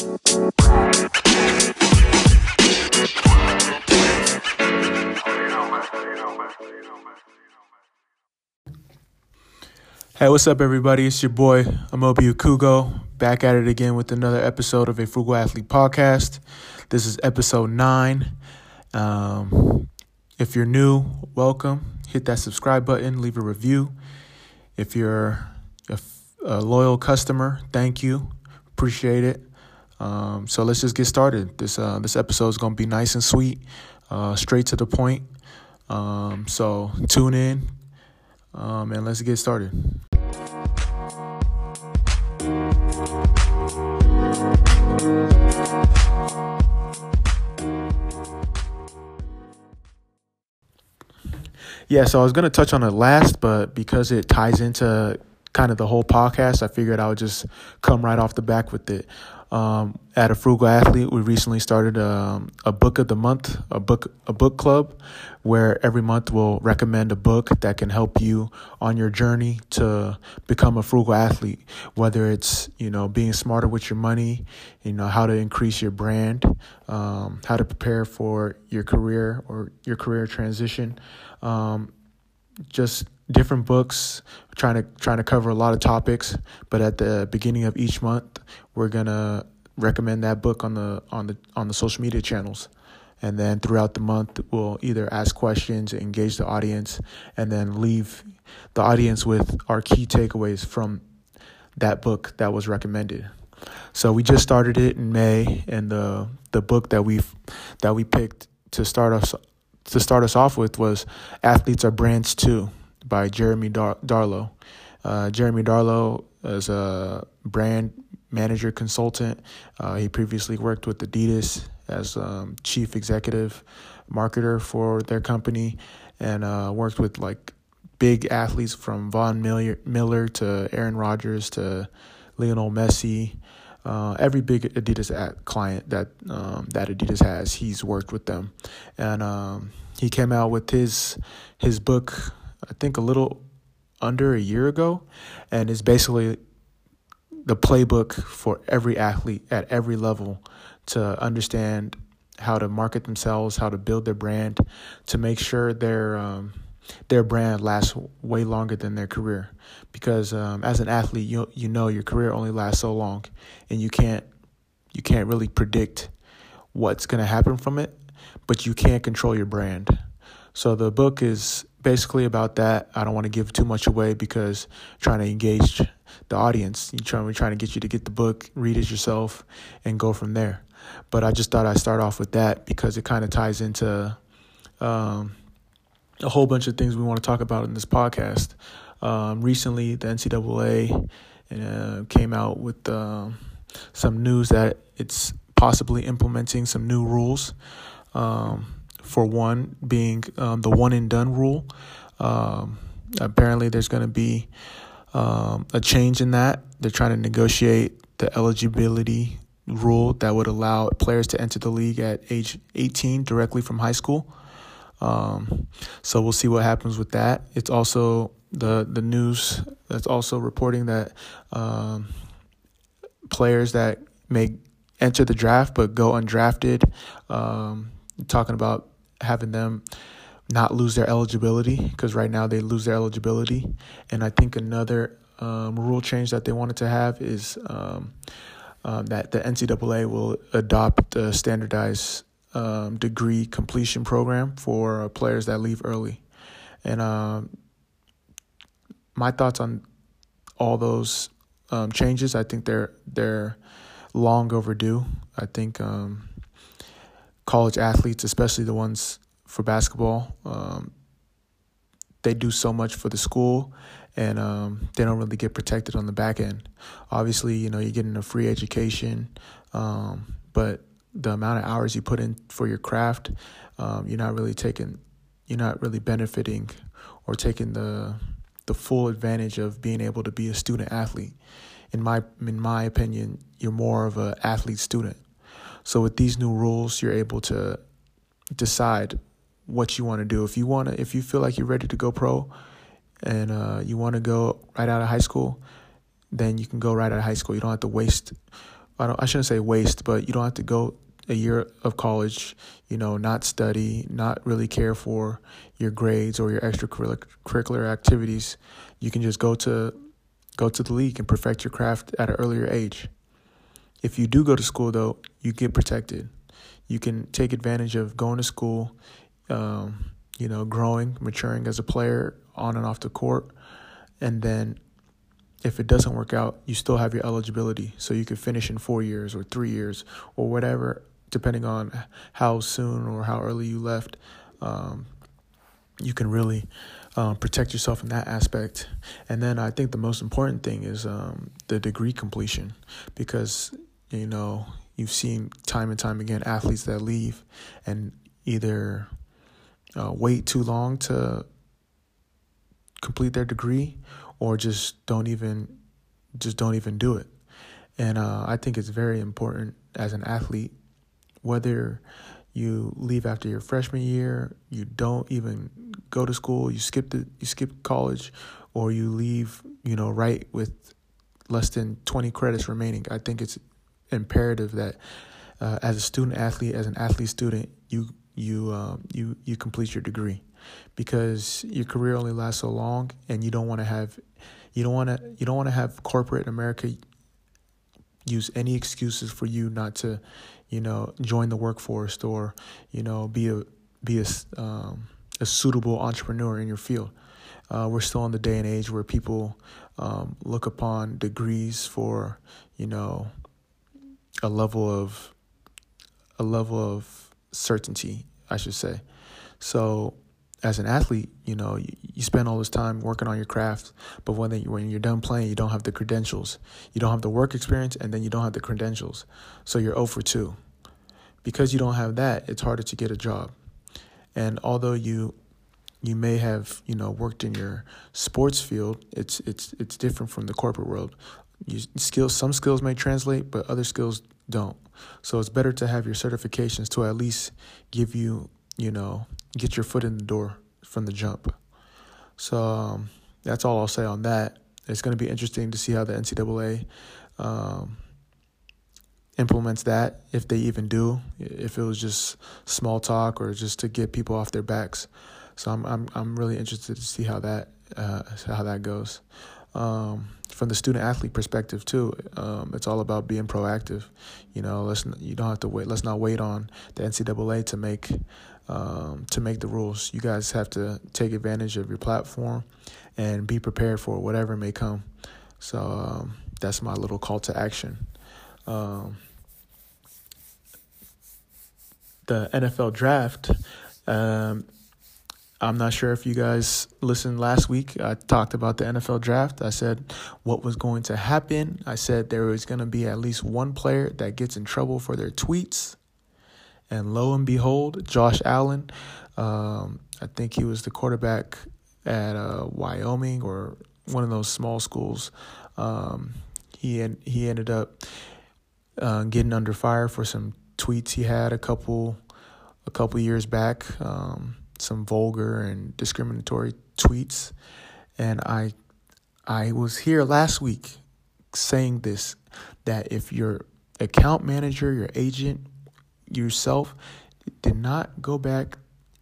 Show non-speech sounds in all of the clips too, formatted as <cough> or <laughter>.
Hey, what's up, everybody? It's your boy, Amobi Okugo, back at it again with another episode of a Frugal Athlete podcast. This is episode nine. Um, if you're new, welcome. Hit that subscribe button, leave a review. If you're a loyal customer, thank you. Appreciate it. Um, so let's just get started. This uh, this episode is gonna be nice and sweet, uh, straight to the point. Um, so tune in, um, and let's get started. Yeah, so I was to touch on it last, but because it ties into kind of the whole podcast, I figured I would just come right off the back with it. Um, at a frugal athlete, we recently started um, a book of the month, a book a book club, where every month we'll recommend a book that can help you on your journey to become a frugal athlete. Whether it's you know being smarter with your money, you know how to increase your brand, um, how to prepare for your career or your career transition, um, just different books trying to trying to cover a lot of topics but at the beginning of each month we're going to recommend that book on the on the on the social media channels. And then throughout the month we'll either ask questions engage the audience and then leave the audience with our key takeaways from that book that was recommended. So we just started it in May and the the book that we that we picked to start us to start us off with was athletes are brands too by Jeremy Dar- Darlow. Uh, Jeremy Darlow is a brand manager consultant. Uh, he previously worked with Adidas as um, chief executive marketer for their company and uh, worked with like big athletes from Von Miller, Miller to Aaron Rodgers to Lionel Messi. Uh, every big Adidas client that um, that Adidas has, he's worked with them, and um, he came out with his his book I think a little under a year ago, and it's basically the playbook for every athlete at every level to understand how to market themselves, how to build their brand, to make sure their um, their brand lasts way longer than their career. Because um, as an athlete, you you know your career only lasts so long, and you can't you can't really predict what's going to happen from it, but you can't control your brand. So the book is basically about that. I don't want to give too much away because trying to engage the audience. You trying we're trying to get you to get the book, read it yourself, and go from there. But I just thought I'd start off with that because it kind of ties into um, a whole bunch of things we want to talk about in this podcast. Um, recently, the NCAA uh, came out with uh, some news that it's possibly implementing some new rules. Um, for one being um, the one and done rule. Um, apparently, there's going to be um, a change in that. They're trying to negotiate the eligibility rule that would allow players to enter the league at age 18 directly from high school. Um, so we'll see what happens with that. It's also the the news that's also reporting that um, players that may enter the draft but go undrafted, um, talking about having them not lose their eligibility because right now they lose their eligibility. And I think another um, rule change that they wanted to have is um, um, that the NCAA will adopt a standardized um, degree completion program for players that leave early. And um, my thoughts on all those um, changes, I think they're they're long overdue. I think college athletes, especially the ones for basketball, um, they do so much for the school and um, they don't really get protected on the back end. Obviously, you know, you're getting a free education, um, but the amount of hours you put in for your craft, um, you're not really taking, you're not really benefiting or taking the the full advantage of being able to be a student athlete. In my in my opinion, you're more of an athlete student. So with these new rules, you're able to decide what you want to do. If you want to, if you feel like you're ready to go pro, and uh, you want to go right out of high school, then you can go right out of high school. You don't have to waste I don't I shouldn't say waste, but you don't have to go a year of college, you know, not study, not really care for your grades or your extracurricular activities. You can just go to go to the league and perfect your craft at an earlier age. If you do go to school though, you get protected. You can take advantage of going to school, um, you know, growing, maturing as a player on and off the court, and then if it doesn't work out, you still have your eligibility. So you could finish in four years or three years or whatever, depending on how soon or how early you left. Um, you can really um, protect yourself in that aspect. And then I think the most important thing is um, the degree completion because, you know, you've seen time and time again athletes that leave and either uh, wait too long to complete their degree or just don't even just don't even do it. And uh, I think it's very important as an athlete, whether you leave after your freshman year, you don't even go to school, you skip the you skip college, or you leave, you know, right with less than twenty credits remaining. I think it's imperative that uh, as a student athlete, as an athlete student, you you um, you you complete your degree because your career only lasts so long, and you don't want to have you don't want to you don't want to have corporate America use any excuses for you not to, you know, join the workforce or you know be a be a um, a suitable entrepreneur in your field. Uh, we're still in the day and age where people um, look upon degrees for you know a level of a level of certainty, I should say. So as an athlete, you know, you, you, spend all this time working on your craft, but when they, when you're done playing, you don't have the credentials. You don't have the work experience, and then you don't have the credentials. So you're 0 for 2. Because you don't have that, it's harder to get a job. And although you you may have you know worked in your sports field, it's it's it's different from the corporate world. You, skills some skills may translate, but other skills don't. So it's better to have your certifications to at least give you you know, get your foot in the door from the jump. So um, that's all I'll say on that. It's going to be interesting to see how the NCAA um, implements that, if they even do, if it was just small talk or just to get people off their backs. So I'm I'm I'm really interested to see how that uh, how that goes. Um, from the student athlete perspective too, um, it's all about being proactive. You know, let's you don't have to wait. Let's not wait on the NCAA to make um, to make the rules. You guys have to take advantage of your platform and be prepared for whatever may come. So um, that's my little call to action. Um, the NFL draft. I'm not sure if you guys listened last week. I talked about the NFL draft. I said what was going to happen. I said there was going to be at least one player that gets in trouble for their tweets. And lo and behold, Josh Allen, um, I think he was the quarterback at uh, Wyoming or one of those small schools. Um, he en- he ended up uh, getting under fire for some tweets he had a couple a couple years back, um, some vulgar and discriminatory tweets, and I I was here last week saying this that if your account manager, your agent, yourself did not go back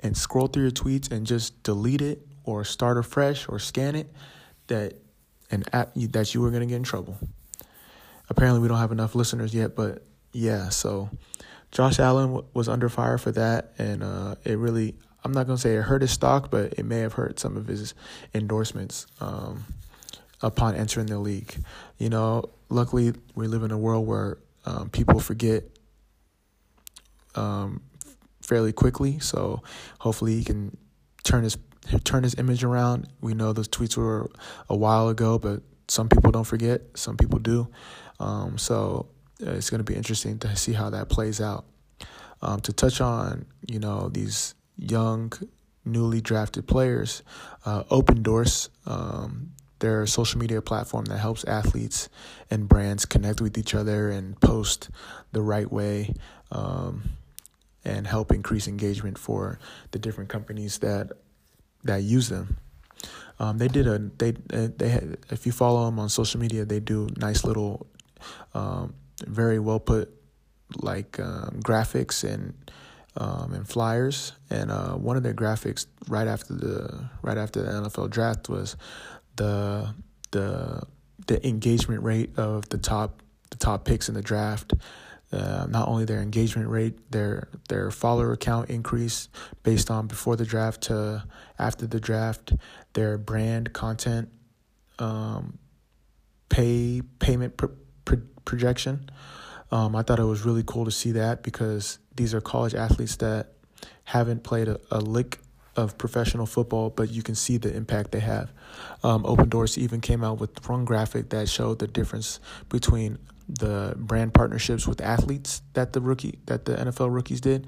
and scroll through your tweets and just delete it or start afresh or scan it, that an app that you were going to get in trouble. Apparently, we don't have enough listeners yet, but yeah. So, Josh Allen was under fire for that, and uh, it really. I'm not gonna say it hurt his stock, but it may have hurt some of his endorsements um, upon entering the league. You know, luckily we live in a world where um, people forget um, fairly quickly. So hopefully he can turn his turn his image around. We know those tweets were a while ago, but some people don't forget. Some people do. Um, so uh, it's going to be interesting to see how that plays out. Um, to touch on, you know, these young, newly drafted players, uh, doors. um, their social media platform that helps athletes and brands connect with each other and post the right way. Um, and help increase engagement for the different companies that that use them. Um, they did a they they had, if you follow them on social media, they do nice little um, very well put like um, graphics and um, and flyers. And uh, one of their graphics right after the right after the NFL draft was the the the engagement rate of the top the top picks in the draft. Uh, not only their engagement rate, their their follower count increase based on before the draft to after the draft, their brand content, um, pay payment pr- pr- projection. Um, I thought it was really cool to see that because these are college athletes that haven't played a, a lick of professional football, but you can see the impact they have. Um, Doors even came out with one graphic that showed the difference between the brand partnerships with athletes that the rookie that the NFL rookies did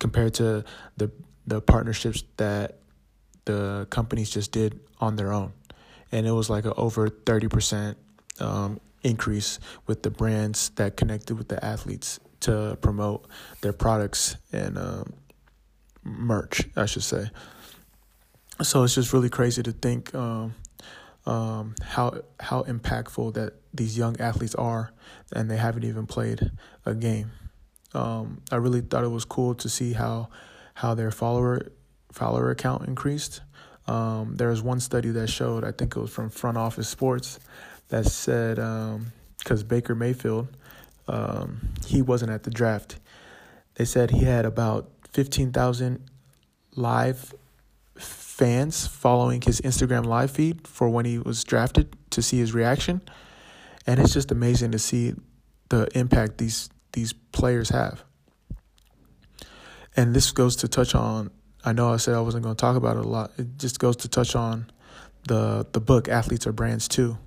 compared to the the partnerships that the companies just did on their own, and it was like a over thirty percent um, increase with the brands that connected with the athletes to promote their products and um, merch, I should say. So it's just really crazy to think um, um, how how impactful that these young athletes are, and they haven't even played a game. Um, I really thought it was cool to see how how their follower follower account increased. Um, there was one study that showed, I think it was from Front Office Sports, that said because Baker Mayfield, um, he wasn't at the draft. They said he had about fifteen thousand live fans following his Instagram live feed for when he was drafted to see his reaction, and it's just amazing to see the impact these these players have. And this goes to touch on. I know I said I wasn't going to talk about it a lot. It just goes to touch on the the book "Athletes Are Brands" too.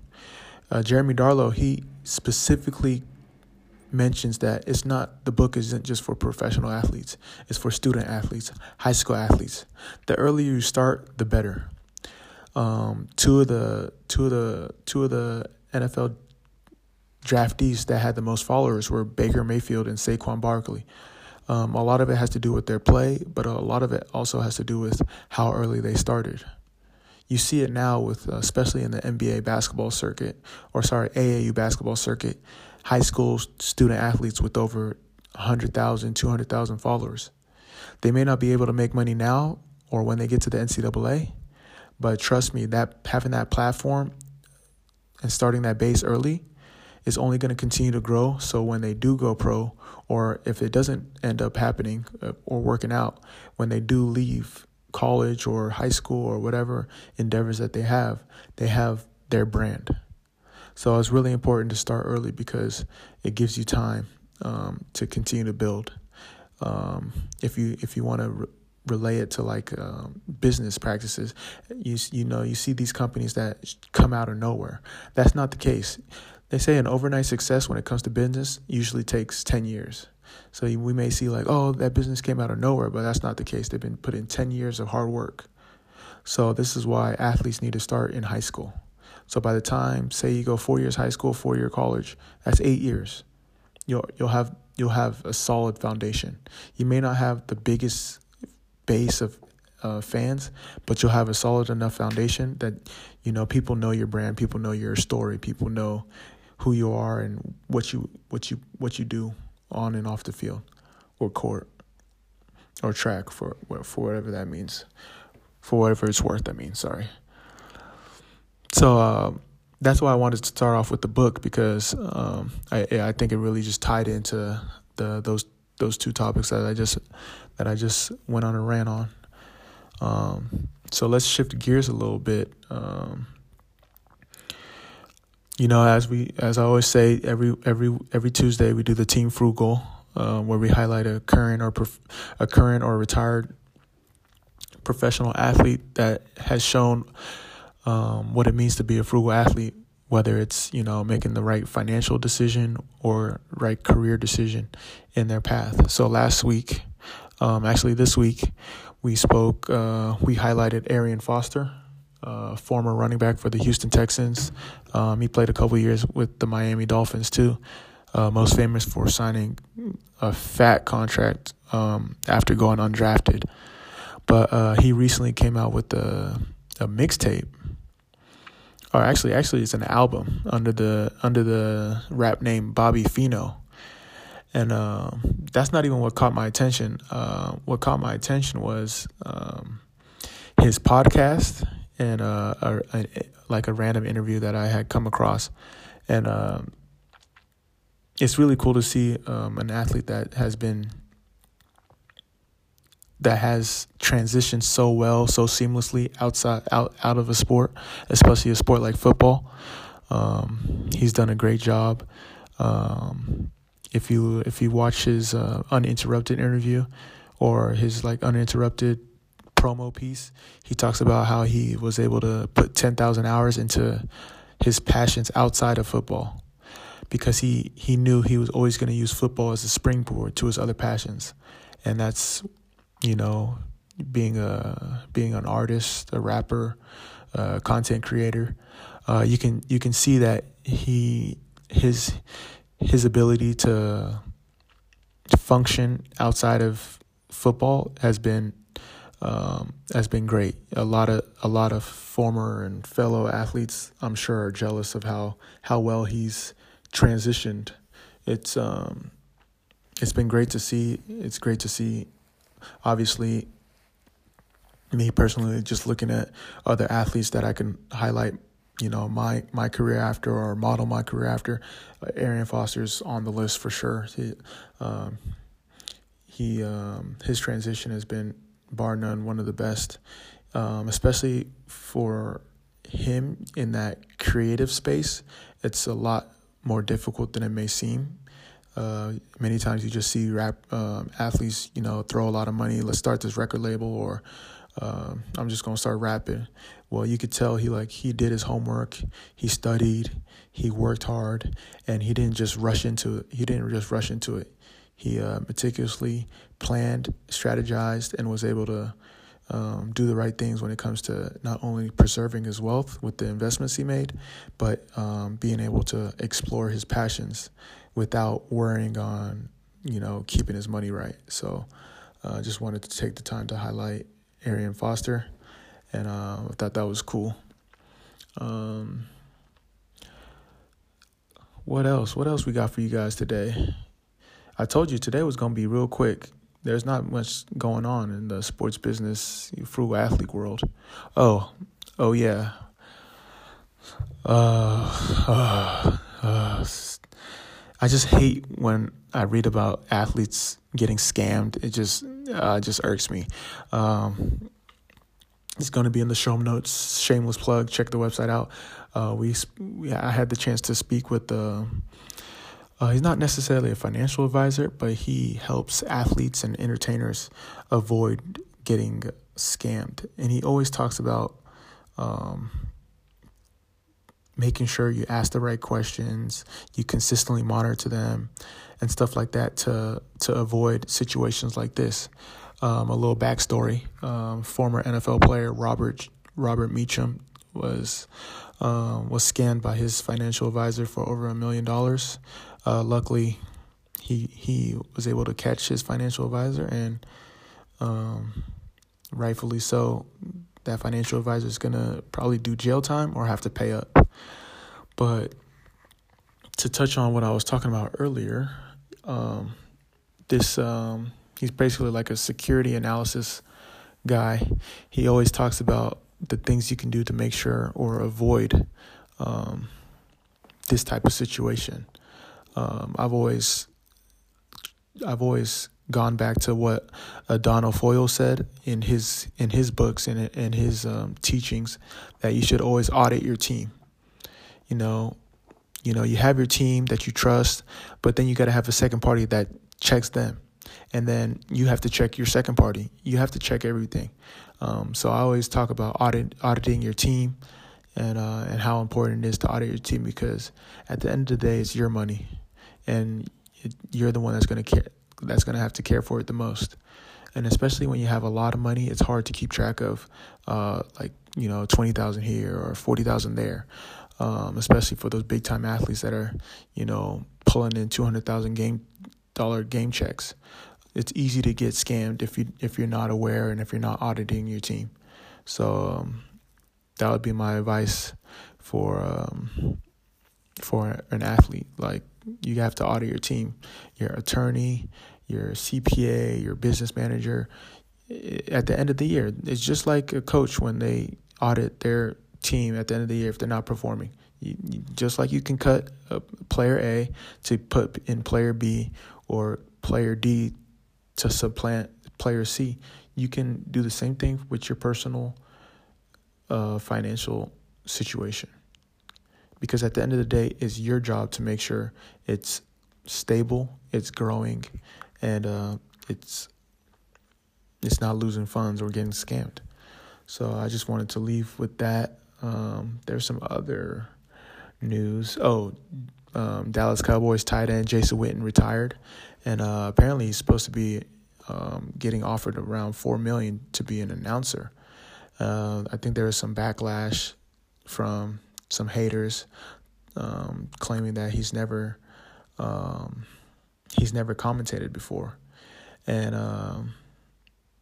Uh, Jeremy Darlow he specifically mentions that it's not the book isn't just for professional athletes it's for student athletes high school athletes the earlier you start the better um, two of the two of the two of the NFL draftees that had the most followers were Baker Mayfield and Saquon Barkley. Um, a lot of it has to do with their play, but a lot of it also has to do with how early they started. You see it now with, uh, especially in the NBA basketball circuit, or sorry, AAU basketball circuit high school student athletes with over 100,000, 200,000 followers. They may not be able to make money now or when they get to the NCAA, but trust me, that having that platform and starting that base early is only going to continue to grow. So when they do go pro, or if it doesn't end up happening uh, or working out, when they do leave college or high school or whatever endeavors that they have, they have their brand. So it's really important to start early because it gives you time um, to continue to build. Um, if you if you want to re- relay it to like um, business practices, you you know you see these companies that come out of nowhere. That's not the case. They say an overnight success when it comes to business usually takes ten years. So we may see like, oh, that business came out of nowhere, but that's not the case. They've been put in ten years of hard work. So this is why athletes need to start in high school. So by the time, say you go four years high school, four year college, that's eight years. You'll you'll have you'll have a solid foundation. You may not have the biggest base of uh, fans, but you'll have a solid enough foundation that you know people know your brand, people know your story, people know who you are and what you what you what you do on and off the field or court or track for for whatever that means, for whatever it's worth. I mean, sorry. So uh, that's why I wanted to start off with the book because um, I I think it really just tied into the those those two topics that I just that I just went on a rant on. Um, so let's shift gears a little bit. Um, you know, as we as I always say, every every every Tuesday we do the Team Frugal, uh, where we highlight a current or prof- a current or retired professional athlete that has shown um, what it means to be a frugal athlete, whether it's you know making the right financial decision or right career decision in their path. So last week, um, actually this week, we spoke. Uh, we highlighted Arian Foster, uh, former running back for the Houston Texans. Um, he played a couple years with the Miami Dolphins too. Uh, most famous for signing a fat contract um, after going undrafted. But uh, he recently came out with a, a mixtape or actually, actually, it's an album under the under the rap name Bobby Feeno, and uh, that's not even what caught my attention. Uh, what caught my attention was um, his podcast and uh, a, a, like a random interview that I had come across, and um, it's really cool to see um, an athlete that has been that has transitioned so well, so seamlessly outside out out of a sport, especially a sport like football. Um, he's done a great job. Um, if you if you watch his uh, uninterrupted interview or his like uninterrupted promo piece, he talks about how he was able to put ten thousand hours into his passions outside of football because he he knew he was always going to use football as a springboard to his other passions, and that's you know being a being an artist, a rapper, a content creator. Uh, you can you can see that he his his ability to function outside of football has been um, has been great. A lot of a lot of former and fellow athletes, I'm sure, are jealous of how how well he's transitioned. It's um, it's been great to see. It's great to see. Obviously, me personally, just looking at other athletes that I can highlight, you know, my my career after or model my career after. Uh, Arian Foster's on the list for sure. He, um, he um, his transition has been bar none one of the best, um, especially for him in that creative space. It's a lot more difficult than it may seem. Uh, many times you just see rap um, athletes, you know, throw a lot of money. Let's start this record label, or uh, I'm just gonna start rapping. Well, you could tell he like he did his homework, he studied, he worked hard, and he didn't just rush into it. He didn't just rush into it. He uh, meticulously planned, strategized, and was able to um, do the right things when it comes to not only preserving his wealth with the investments he made, but um, being able to explore his passions without worrying on you know keeping his money right. So, I uh, just wanted to take the time to highlight Arian Foster, and uh, I thought that was cool. Um, what else? What else we got for you guys today? I told you today was gonna be real quick there's not much going on in the sports business, frugal athlete world. Oh, oh yeah. Uh, <sighs> uh, uh, I just hate when I read about athletes getting scammed. It just uh, just irks me. Um, it's going to be in the show notes. Shameless plug. Check the website out. Uh, we, I had the chance to speak with the uh, he's not necessarily a financial advisor, but he helps athletes and entertainers avoid getting scammed. And he always talks about um, making sure you ask the right questions, you consistently monitor them, and stuff like that to to avoid situations like this. Um, a little backstory: um, former NFL player Robert Robert Meachem was um, was scammed by his financial advisor for over a million dollars. Uh, luckily, he he was able to catch his financial advisor, and um, rightfully so, that financial advisor is gonna probably do jail time or have to pay up. But to touch on what I was talking about earlier, um, this um, he's basically like a security analysis guy. He always talks about the things you can do to make sure or avoid um, this type of situation. Um, I've always I've always gone back to what Adonal Foyle said in his in his books and in his um, teachings that you should always audit your team. You know, you know, you have your team that you trust, but then you got to have a second party that checks them, and then you have to check your second party. You have to check everything. Um, so I always talk about audit, auditing your team, and uh, and how important it is to audit your team because at the end of the day, it's your money and it, you're the one that's going to care that's going to have to care for it the most. And especially when you have a lot of money it's hard to keep track of uh, like you know 20,000 here or 40,000 there. Um, especially for those big time athletes that are you know pulling in 200,000 game dollar game checks. It's easy to get scammed if you if you're not aware and if you're not auditing your team. So um, that would be my advice for um, for an athlete. Like you have to audit your team, your attorney, your CPA, your business manager. At the end of the year, it's just like a coach when they audit their team at the end of the year if they're not performing. You, you, just like you can cut a player A to put in player B or player D to supplant player C, you can do the same thing with your personal uh, financial situation. Because at the end of the day, it's your job to make sure it's stable, it's growing, and uh, it's it's not losing funds or getting scammed. So I just wanted to leave with that. Um, there's some other news. Oh, um, Dallas Cowboys tight end Jason Witten retired, and uh, apparently he's supposed to be um, getting offered around four million to be an announcer. Uh, I think there was some backlash from some haters um, claiming that he's never um, he's never commentated before, and um,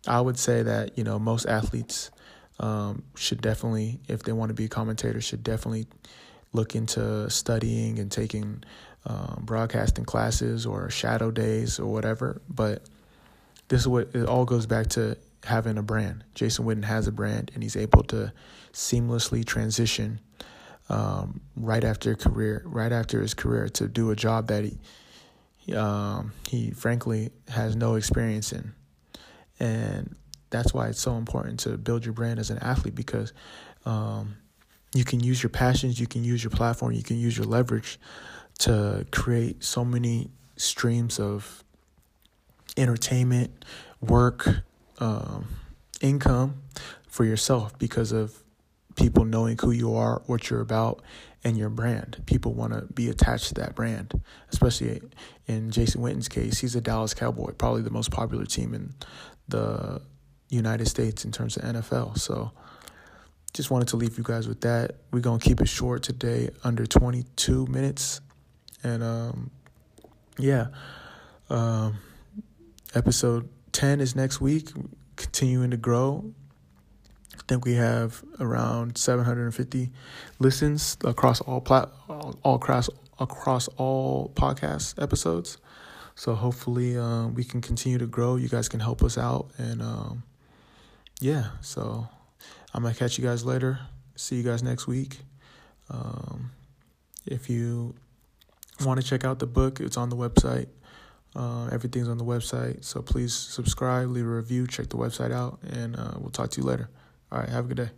I would say that you know most athletes um, should definitely, if they want to be a commentator, should definitely look into studying and taking um, broadcasting classes or shadow days or whatever. But this is what it all goes back to having a brand. Jason Witten has a brand, and he's able to seamlessly transition um, right after career, right after his career, to do a job that he, um, he frankly has no experience in, and that's why it's so important to build your brand as an athlete because um, you can use your passions, you can use your platform, you can use your leverage to create so many streams of entertainment, work, um, income for yourself because of people knowing who you are, what you're about, and your brand. People want to be attached to that brand, especially in Jason Witten's case. He's a Dallas Cowboy, probably the most popular team in the United States in terms of NFL. So just wanted to leave you guys with that. We're going to keep it short today, under 22 minutes. And um, yeah, um, episode 10 is next week, continuing to grow. Think we have around 750 listens across all plat all, all across across all podcast episodes. So hopefully um, we can continue to grow. You guys can help us out, and um, yeah. So I'm gonna catch you guys later. See you guys next week. Um, if you want to check out the book, it's on the website. Uh, everything's on the website. So please subscribe, leave a review, check the website out, and uh, we'll talk to you later. All right, have a good day.